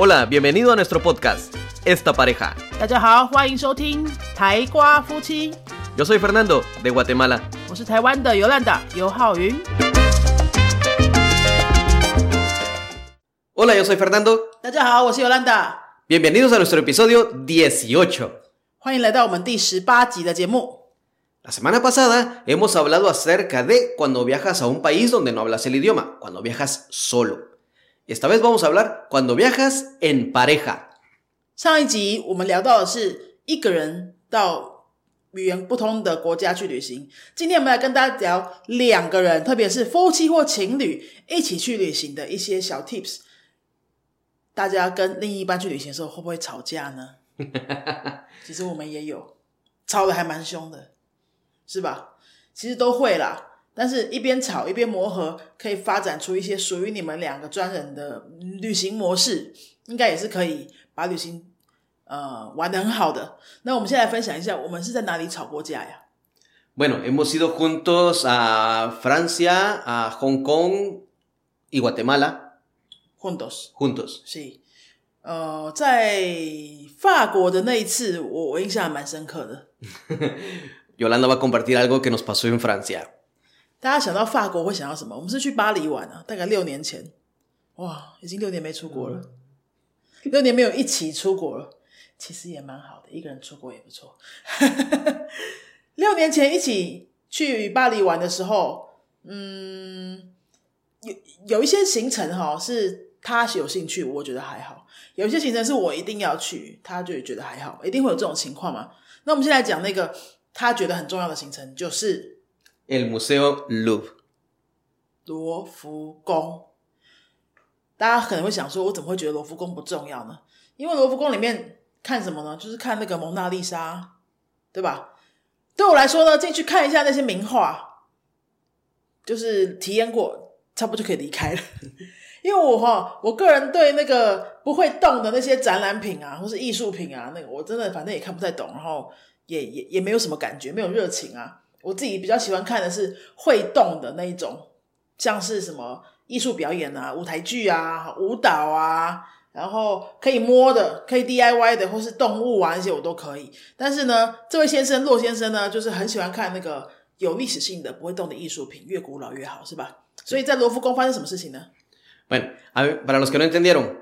Hola, bienvenido a nuestro podcast, Esta Pareja. 大家好，欢迎收听台瓜夫妻，Yo soy Fernando, de Guatemala. 我是台湾的尤兰达尤浩云。Hola, yo soy Fernando. 大家好，我是尤兰达，Bienvenidos a nuestro episodio 18. 欢迎来到我们第十八集的节目。La semana pasada hemos hablado acerca de cuando viajas a un país donde no hablas el idioma, cuando viajas solo. Esta vez vamos a hablar cuando viajas en pareja. 上一集我们聊到的是一个人到语言不通的国家去旅行，今天我们来跟大家聊两个人，特别是夫妻或情侣一起去旅行的一些小 tips。大家跟另一半去旅行的时候会不会吵架呢？其实我们也有，吵得还蛮凶的，是吧？其实都会啦，但是一边吵一边磨合，可以发展出一些属于你们两个专人的旅行模式，应该也是可以把旅行呃玩的很好的。那我们现在分享一下，我们是在哪里吵过架呀？Bueno, hemos ido juntos a Francia, a Hong Kong y Guatemala, Juntos，juntos. Sí.，呃，在法国的那一次，我我印象还蛮深刻的。Yolanda va a compartir algo que nos pasó en Francia. 大家想到法国会想到什么？我们是去巴黎玩啊，大概六年前，哇，已经六年没出国了，六年没有一起出国了，其实也蛮好的，一个人出国也不错。六年前一起去巴黎玩的时候，嗯，有有一些行程哈是他有兴趣，我觉得还好；有一些行程是我一定要去，他就觉得还好，一定会有这种情况嘛。那我们现在讲那个他觉得很重要的行程，就是 El Museo Louvre. 罗浮宫。大家可能会想说，我怎么会觉得罗浮宫不重要呢？因为罗浮宫里面看什么呢？就是看那个蒙娜丽莎，对吧？对我来说呢，进去看一下那些名画，就是体验过，差不多就可以离开了。因为我哈，我个人对那个不会动的那些展览品啊，或是艺术品啊，那个我真的反正也看不太懂，然后也也也没有什么感觉，没有热情啊。我自己比较喜欢看的是会动的那一种，像是什么艺术表演啊、舞台剧啊、舞蹈啊，然后可以摸的、可以 DIY 的，或是动物啊那些我都可以。但是呢，这位先生骆先生呢，就是很喜欢看那个有历史性的、不会动的艺术品，越古老越好，是吧？所以在罗浮宫发生什么事情呢？Bueno, para los que no entendieron,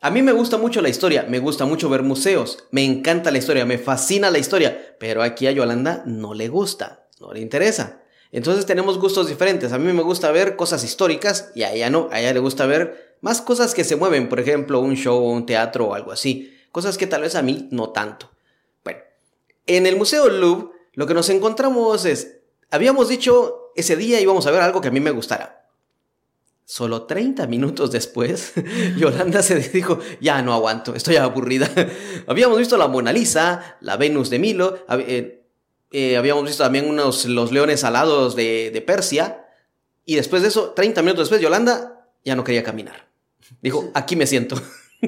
a mí me gusta mucho la historia, me gusta mucho ver museos, me encanta la historia, me fascina la historia, pero aquí a Yolanda no le gusta, no le interesa. Entonces tenemos gustos diferentes. A mí me gusta ver cosas históricas y a ella no, a ella le gusta ver más cosas que se mueven, por ejemplo, un show, un teatro o algo así. Cosas que tal vez a mí no tanto. Bueno, en el Museo Louvre lo que nos encontramos es, habíamos dicho ese día íbamos a ver algo que a mí me gustara. Solo 30 minutos después, Yolanda se dijo, ya no aguanto, estoy aburrida. habíamos visto la Mona Lisa, la Venus de Milo, eh, eh, habíamos visto también unos, los leones alados de, de Persia, y después de eso, 30 minutos después, Yolanda ya no quería caminar. Dijo, aquí me siento.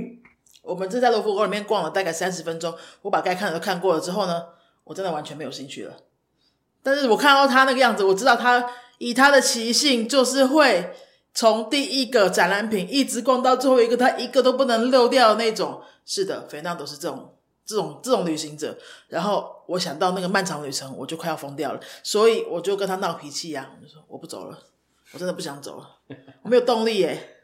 我们这在罗浮宫里面逛了大概三十分钟，我把该看的都看过了之后呢，我真的完全没有兴趣了。但是我看到他那个样子，我知道他以他的习性，就是会从第一个展览品一直逛到最后一个，他一个都不能漏掉的那种。是的，肥娜都是这种 这种这种旅行者。然后我想到那个漫长旅程，我就快要疯掉了，所以我就跟他闹脾气呀、我就说我不走了，我真的不想走了，我没有动力耶，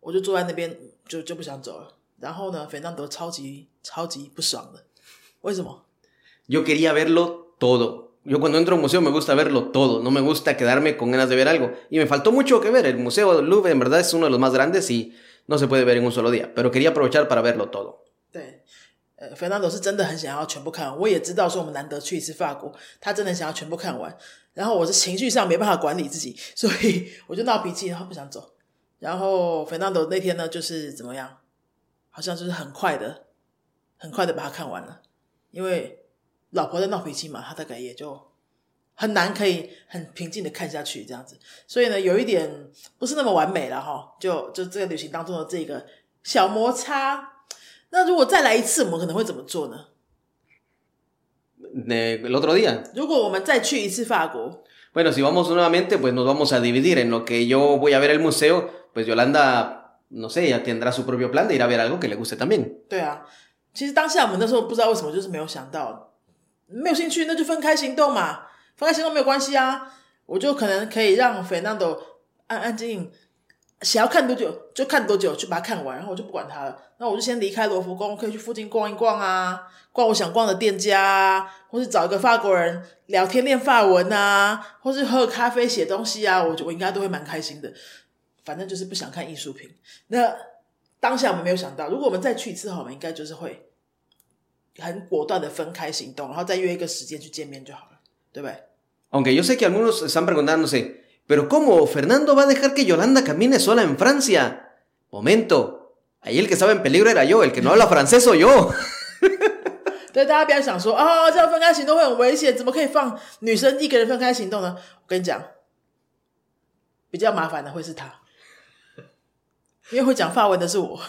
我就坐在那边就就不想走了。然后呢，肥娜德超级超级不爽的，为什么？Yo quería verlo todo. Yo cuando entro a un museo me gusta verlo todo, no me gusta quedarme con ganas de ver algo. Y me faltó mucho que ver. El Museo de Louvre en verdad es uno de los más grandes y no se puede ver en un solo día, pero quería aprovechar para verlo todo. 呃，费南多是真的很想要全部看完。我也知道说我们难得去一次法国，他真的想要全部看完。然后我是情绪上没办法管理自己，所以 我就闹脾气，然后不想走。然后费南多那天呢，就是怎么样，好像就是很快的，很快的把它看完了。因为老婆在闹脾气嘛，他大概也就很难可以很平静的看下去这样子。所以呢，有一点不是那么完美了哈。就就这个旅行当中的这个小摩擦。那如果再来一次，我们可能会怎么做呢？Eh, el otro día. 如果我们再去一次法国，Bueno, si vamos nuevamente, pues nos vamos a dividir. En lo que yo voy a ver el museo, pues Yolanda no sé, ella tendrá su propio plan de ir a ver algo que le guste también. 对啊，其实当下我们那时候不知道为什么，就是没有想到，没有兴趣那就分开行动嘛，分开行动没有关系啊，我就可能可以让 Fernando 安安静静，想要看多久就看多久，去把它看完，然后我就不管他了。那我就先离开罗浮宫，可以去附近逛一逛啊，逛我想逛的店家啊，或是找一个法国人聊天练法文啊，或是喝咖啡写东西啊，我我应该都会蛮开心的。反正就是不想看艺术品。那当下我们没有想到，如果我们再去一次，我们应该就是会很果断的分开行动，然后再约一个时间去见面就好了，对不对？Aunque yo sé que algunos están preguntándose, pero ¿cómo Fernando va a dejar que Yolanda camine sola en Francia? Momento, ahí el que estaba en peligro era yo, el que no habla francés soy yo. 对，大家不要想说啊，这样分开行动会很危险，怎么可以放女生一个人分开行动呢？我跟你讲，比较麻烦的会是他。 因为会讲法文的是我，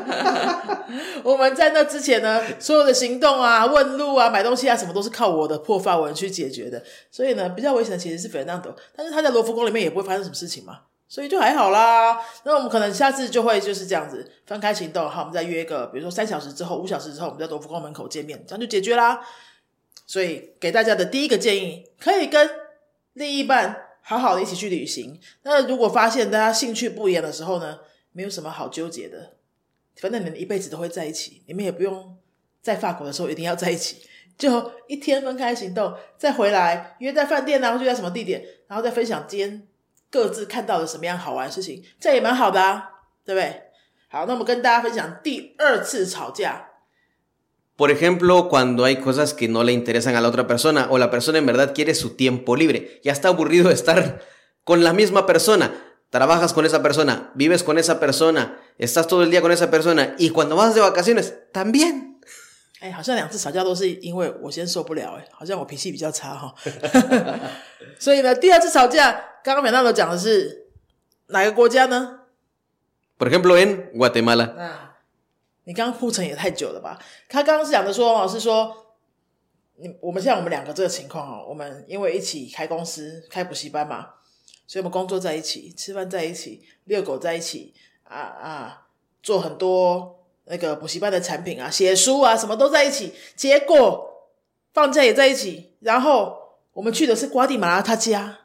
我们在那之前呢，所有的行动啊、问路啊、买东西啊，什么都是靠我的破法文去解决的。所以呢，比较危险的其实是斐南德，但是他在罗浮宫里面也不会发生什么事情嘛，所以就还好啦。那我们可能下次就会就是这样子分开行动，好，我们再约一个，比如说三小时之后、五小时之后，我们在罗浮宫门口见面，这样就解决啦。所以给大家的第一个建议，可以跟另一半。好好的一起去旅行。那如果发现大家兴趣不一样的时候呢，没有什么好纠结的，反正你们一辈子都会在一起，你们也不用在法国的时候一定要在一起，就一天分开行动，再回来约在饭店啊，或者在什么地点，然后再分享今天各自看到了什么样好玩的事情，这也蛮好的啊，对不对？好，那我们跟大家分享第二次吵架。Por ejemplo, cuando hay cosas que no le interesan a la otra persona o la persona en verdad quiere su tiempo libre. Ya está aburrido de estar con la misma persona. Trabajas con esa persona, vives con esa persona, estás todo el día con esa persona y cuando vas de vacaciones también. 哎，好像两次吵架都是因为我先受不了，哎，好像我脾气比较差哈。所以呢，第二次吵架，刚刚美娜都讲的是哪个国家呢？Por ejemplo, en Guatemala. 你刚刚铺陈也太久了吧？他刚刚是讲的说，是说，你我们像我们两个这个情况哦，我们因为一起开公司、开补习班嘛，所以我们工作在一起，吃饭在一起，遛狗在一起，啊啊，做很多那个补习班的产品啊，写书啊，什么都在一起。结果放假也在一起，然后我们去的是瓜地马拉他家，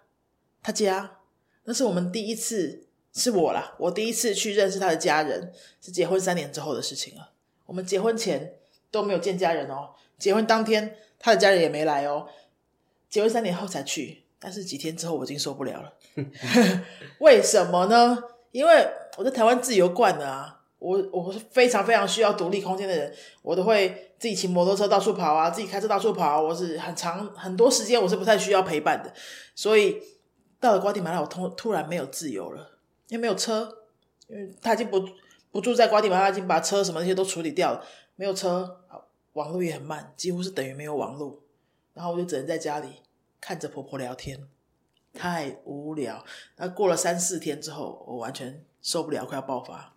他家，那是我们第一次。是我啦，我第一次去认识他的家人，是结婚三年之后的事情了。我们结婚前都没有见家人哦，结婚当天他的家人也没来哦，结婚三年后才去。但是几天之后我已经受不了了，为什么呢？因为我在台湾自由惯了啊，我我是非常非常需要独立空间的人，我都会自己骑摩托车到处跑啊，自己开车到处跑，我是很长很多时间我是不太需要陪伴的，所以到了瓜地马拉，我突突然没有自由了。因为没有车，因为他已经不不住在瓜地马拉，已经把车什么那些都处理掉了。没有车，网络也很慢，几乎是等于没有网络。然后我就只能在家里看着婆婆聊天，太无聊。那过了三四天之后，我完全受不了，快要爆发。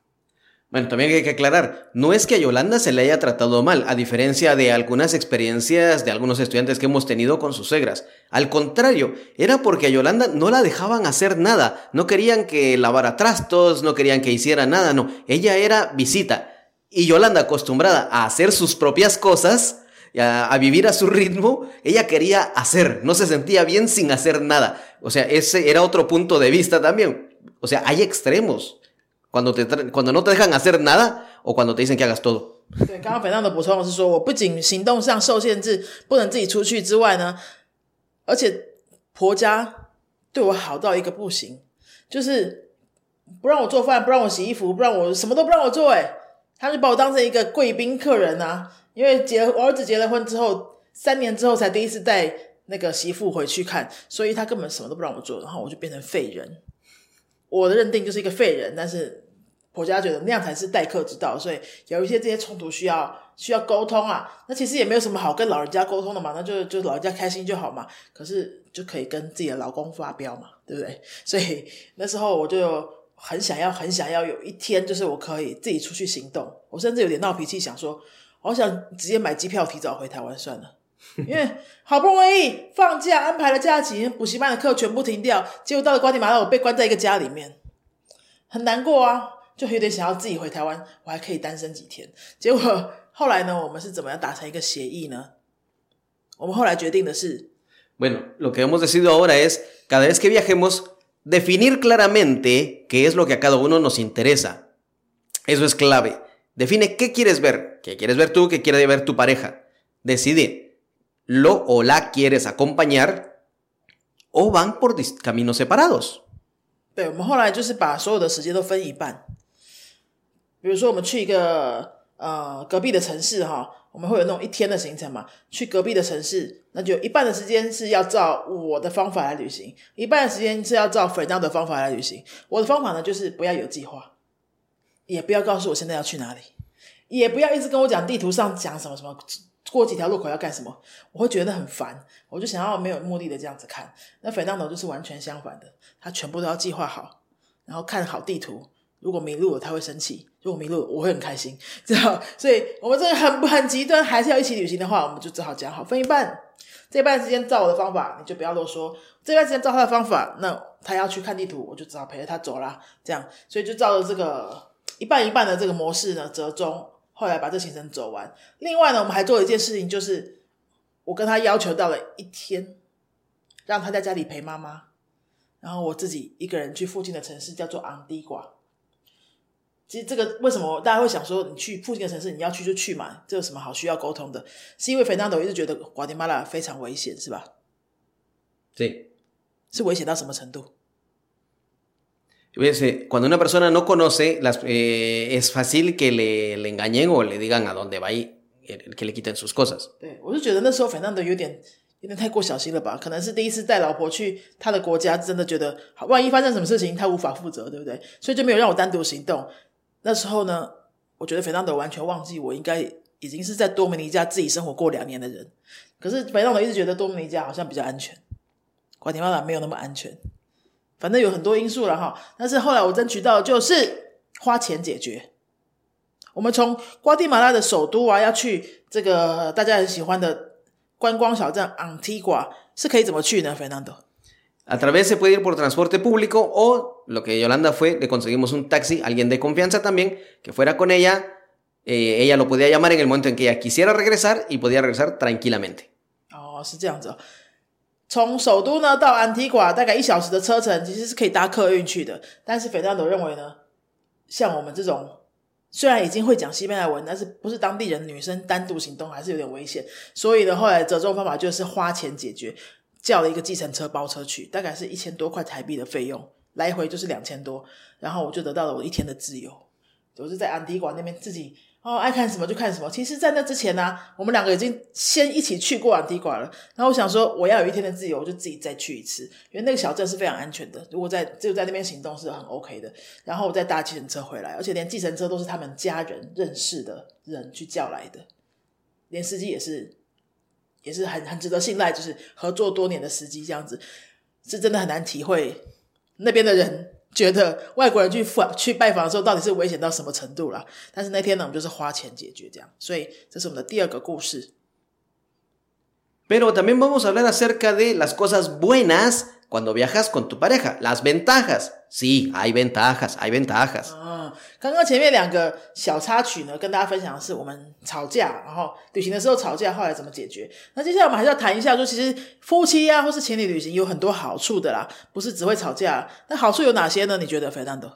Bueno, también hay que aclarar, no es que a Yolanda se le haya tratado mal, a diferencia de algunas experiencias de algunos estudiantes que hemos tenido con sus suegras. Al contrario, era porque a Yolanda no la dejaban hacer nada, no querían que lavara trastos, no querían que hiciera nada, no, ella era visita. Y Yolanda, acostumbrada a hacer sus propias cosas, a, a, vivir a su ritmo, ella quería hacer, no se sentía bien sin hacer nada. O sea, ese era otro punto de vista también. O sea, hay extremos. Cuando, te, cuando no te dejan hacer nada o cuando te dicen que hagas todo. 对，刚刚 Fernando 补充是说，我不仅行动上受限制，不能自己出去之外呢，而且婆家对我好到一个不行，就是不让我做饭，不让我洗衣服，不让我什么都不让我做，哎，他就把我当成一个贵宾客人啊。因为结我儿子结了婚之后，三年之后才第一次带那个媳妇回去看，所以他根本什么都不让我做，然后我就变成废人。我的认定就是一个废人，但是婆家觉得那样才是待客之道，所以有一些这些冲突需要需要沟通啊。那其实也没有什么好跟老人家沟通的嘛，那就就老人家开心就好嘛。可是就可以跟自己的老公发飙嘛，对不对？所以那时候我就很想要，很想要有一天，就是我可以自己出去行动。我甚至有点闹脾气，想说，我想直接买机票提早回台湾算了。因为好不容易放假安排了假期，补习班的课全部停掉，结果到了瓜地马拉，我被关在一个家里面，很难过啊。就有点想要自己回台湾，我还可以单身几天。结果后来呢，我们是怎么样达成一个协议呢？我们后来决定的是，Bueno, lo que hemos decidido ahora es, cada vez que viajemos, definir claramente qué es lo que a cada uno nos interesa. Eso es clave. Define qué quieres ver, qué quieres ver tú, qué quiere ver tu pareja. Decide, lo o la quieres acompañar o van por dis- caminos separados. 对，我们后来就是把所有的时间都分一半。比如说，我们去一个呃隔壁的城市哈，我们会有那种一天的行程嘛。去隔壁的城市，那就一半的时间是要照我的方法来旅行，一半的时间是要照 Fernando 的方法来旅行。我的方法呢，就是不要有计划，也不要告诉我现在要去哪里，也不要一直跟我讲地图上讲什么什么。过几条路口要干什么？我会觉得很烦，我就想要没有目的的这样子看。那 Fernando 就是完全相反的，他全部都要计划好，然后看好地图。如果迷路了，他会生气；如果迷路，我会很开心。知道？所以我们这个很不很极端，还是要一起旅行的话，我们就只好讲好分一半。这一半时间照我的方法，你就不要啰嗦；这半时间照他的方法，那他要去看地图，我就只好陪着他走啦。这样，所以就照着这个一半一半的这个模式呢，折中。后来把这行程走完。另外呢，我们还做了一件事情，就是我跟他要求到了一天，让他在家里陪妈妈，然后我自己一个人去附近的城市，叫做昂迪瓜。其实这个为什么大家会想说，你去附近的城市，你要去就去嘛，这有什么好需要沟通的？是因为肥当斗一直觉得瓜迪马拉非常危险，是吧？Sí. 是危险到什么程度？对我觉得那时候肥当斗有点有点太过小心了吧？可能是第一次带老婆去他的国家，真的觉得，万一发生什么事情，他无法负责，对不对？所以就没有让我单独行动。那时候呢，我觉得肥当德完全忘记我应该已经是在多米尼加自己生活过两年的人。可是肥当德一直觉得多米尼加好像比较安全，瓜迪马拉没有那么安全。反正有很多因素了哈，但是后来我争取到的就是花钱解决。我们从瓜地马拉的首都啊，要去这个大家很喜欢的观光小镇 Antigua，是可以怎么去呢？Fernando？ A través se puede ir por transporte público o lo que Yolanda fue, le conseguimos un taxi, alguien de confianza también, que fuera con ella. eh, ella lo podía llamar en el momento en que ella quisiera regresar y podía regresar tranquilamente. 哦，是这样子哦。 从首都呢到安提瓜大概一小时的车程，其实是可以搭客运去的。但是 Fernando 认为呢，像我们这种虽然已经会讲西班牙文，但是不是当地人，女生单独行动还是有点危险。所以呢，后来折中方法就是花钱解决，叫了一个计程车包车去，大概是一千多块台币的费用，来回就是两千多，然后我就得到了我一天的自由。我是在安迪馆那边自己哦爱看什么就看什么。其实，在那之前呢、我们两个已经先一起去过安迪馆了。然后我想说，我要有一天的自由，我就自己再去一次，因为那个小镇是非常安全的。如果在只有在那边行动是很 OK 的。然后我再搭计程车回来，而且连计程车都是他们家人认识的人去叫来的，连司机也是也是很很值得信赖，就是合作多年的司机这样子，是真的很难体会那边的人觉得外国人去访去拜访的时候到底是危险到什么程度了。但是那天呢，我们就是花钱解决这样，所以这是我们的第二个故事。Pero también vamos a hablar acerca de las cosas buenas cuando viajas con tu pareja, las ventajas. Sí, hay ventajas, hay ventajas. 啊，刚刚前面两个小插曲呢，跟大家分享的是我们吵架，然后旅行的时候吵架，后来怎么解决。那接下来我们还是要谈一下，说其实夫妻呀、或是情侣旅行有很多好处的啦，不是只会吵架。那好处有哪些呢？你觉得，Fernando？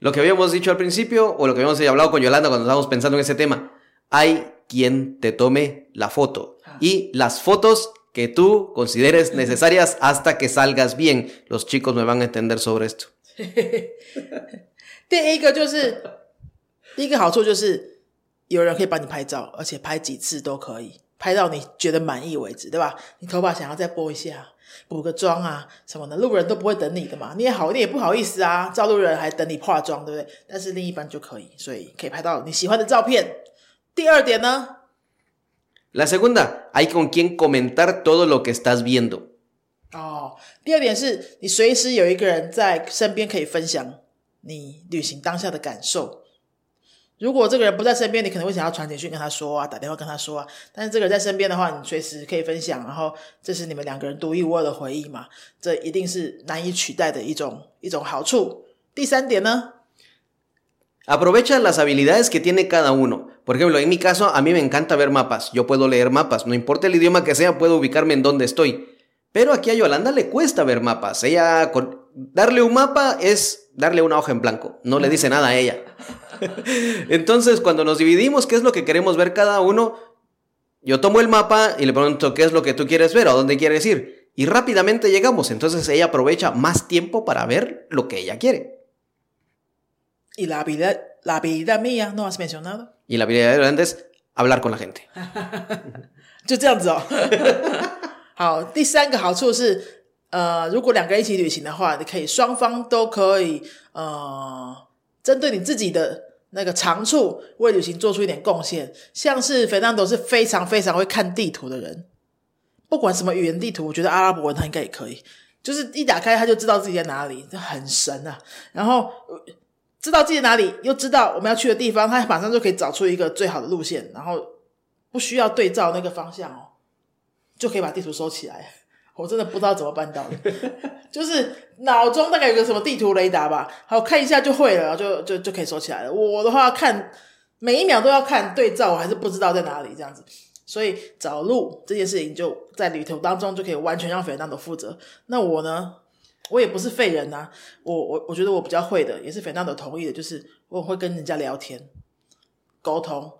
Lo que habíamos dicho al principio, o lo que habíamos hablado con Yolanda cuando estábamos pensando en ese tema, hay quien te tome la foto. Y las fotos que tú consideres necesarias hasta que salgas bien. Los chicos me van a entender sobre esto. 第一个就是第一个好处就是有人可以帮你拍照，而且拍几次都可以，拍到你觉得满意为止，对吧？你头发想要再拨一下，补个妆啊什么的，路人都不会等你的嘛，你也好，你也不好意思啊，照路人还等你化妆，对不对？但是另一半就可以，所以可以拍到你喜欢的照片。第二点呢，La segunda, hay con quien comentar todo lo que estás viendo. 哦，第二点是你随时有一个人在身边可以分享你旅行当下的感受。如果这个人不在身边，你可能会想要传简讯跟他说啊，打电话跟他说啊。但是这个人在身边的话，你随时可以分享，然后这是你们两个人独一无二的回忆嘛，这一定是难以取代的一种一种好处。第三点呢，Aprovecha las habilidades que tiene cada uno. Por ejemplo, en mi caso, a mí me encanta ver mapas. Yo puedo leer mapas. No importa el idioma que sea, puedo ubicarme en donde estoy. Pero aquí a Yolanda le cuesta ver mapas. Ella, darle un mapa es darle una hoja en blanco. No le dice nada a ella. Entonces, cuando nos dividimos qué es lo que queremos ver cada uno, yo tomo el mapa y le pregunto qué es lo que tú quieres ver o dónde quieres ir. Y rápidamente llegamos. Entonces ella aprovecha más tiempo para ver lo que ella quiere. ¿Y la habilidad, la habilidad mía no has mencionado? Y la habilidad de Yolanda es hablar con la gente. 就这样子哦。好，第三个好处是，呃，如果两个人一起旅行的话，你可以双方都可以，呃，针对你自己的那个长处为旅行做出一点贡献。像是费南多是非常非常会看地图的人，不管什么语言地图，我觉得阿拉伯文他应该也可以，就是一打开他就知道自己在哪里，这很神啊。然后知道自己在哪里，又知道我们要去的地方，他马上就可以找出一个最好的路线，然后不需要对照那个方向哦。就可以把地图收起来，我真的不知道怎么办到的，就是脑中大概有个什么地图雷达吧，好看一下就会了，就就就可以收起来了。我的话看每一秒都要看对照，我还是不知道在哪里这样子，所以找路这件事情就在旅途当中就可以完全让斐当的负责。那我呢，我也不是废人呐，我我我觉得我比较会的，也是非常的同意的，就是我会跟人家聊天沟通。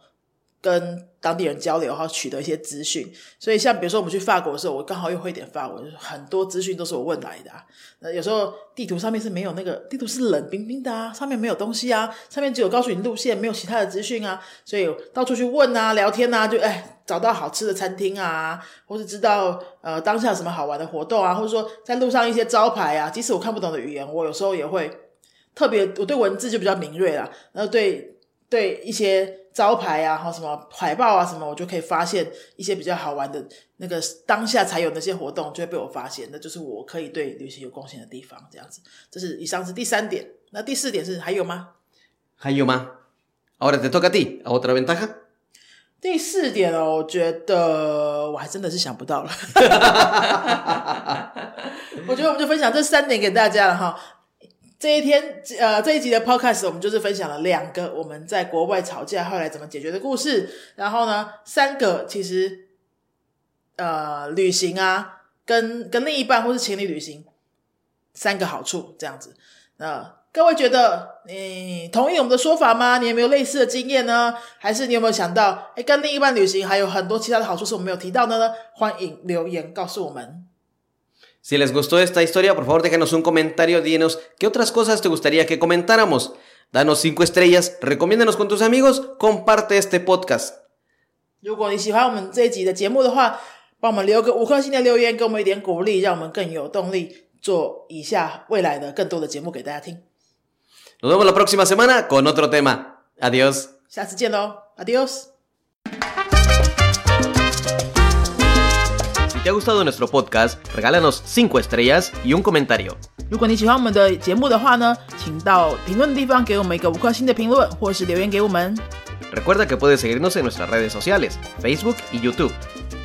跟当地人交流，然后取得一些资讯。所以，像比如说我们去法国的时候，我刚好又会点法文，很多资讯都是我问来的。那有时候地图上面是没有那个地图是冷冰冰的啊，上面没有东西啊，上面只有告诉你路线，没有其他的资讯啊。所以到处去问啊，聊天啊，就哎找到好吃的餐厅啊，或是知道呃当下有什么好玩的活动啊，或者说在路上一些招牌啊，即使我看不懂的语言，我有时候也会特别我对文字就比较敏锐啦，然后对对一些。招牌啊，或什么海报啊，什么我就可以发现一些比较好玩的那个当下才有那些活动，就会被我发现，那就是我可以对旅行有贡献的地方。这样子，这是以上是第三点。那第四点是还有吗？还有吗？Ahora te toca a ti. Otra ventaja. 第四点哦，我觉得我还真的是想不到了。我觉得我们就分享这三点给大家了哈。这一天，呃，这一集的 podcast 我们就是分享了两个我们在国外吵架后来怎么解决的故事。然后呢，三个其实，呃，旅行啊，跟跟另一半或是情侣旅行，三个好处这样子。那各位觉得你同意我们的说法吗？你有没有类似的经验呢？还是你有没有想到，哎，跟另一半旅行还有很多其他的好处是我们没有提到的呢？欢迎留言告诉我们。Si les gustó esta historia, por favor déjanos un comentario, díganos qué otras cosas te gustaría que comentáramos. Danos cinco estrellas, recomiéndanos con tus amigos, comparte este podcast. 如果你喜欢我们这一集的节目的话，帮我们留个五颗星的留言，给我们一点鼓励，让我们更有动力做以下未来的更多的节目给大家听。Nos vemos la próxima semana con otro tema. Adiós. 下次见喽，Adiós。 Si te ha gustado nuestro podcast, regálanos 5 estrellas y un comentario. 如果你喜欢我们的节目的话呢，请到评论地方给我们一个五颗星的评论，或是留言给我们。Recuerda que puedes seguirnos en nuestras redes sociales, Facebook y YouTube.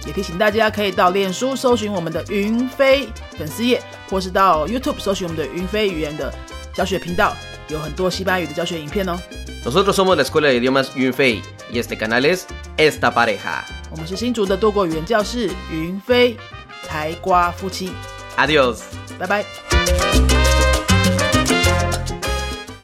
也提醒大家可以到脸书搜寻我们的云飞粉丝页，或是到 YouTube 搜寻我们的云飞语言的教学频道，有很多西班牙语的教学影片哦。 Nosotros somos la Escuela de Idiomas Yunfei y este canal es Esta Pareja. 我们是新竹的多国语言教室云飞才瓜夫妻。Adiós，拜拜。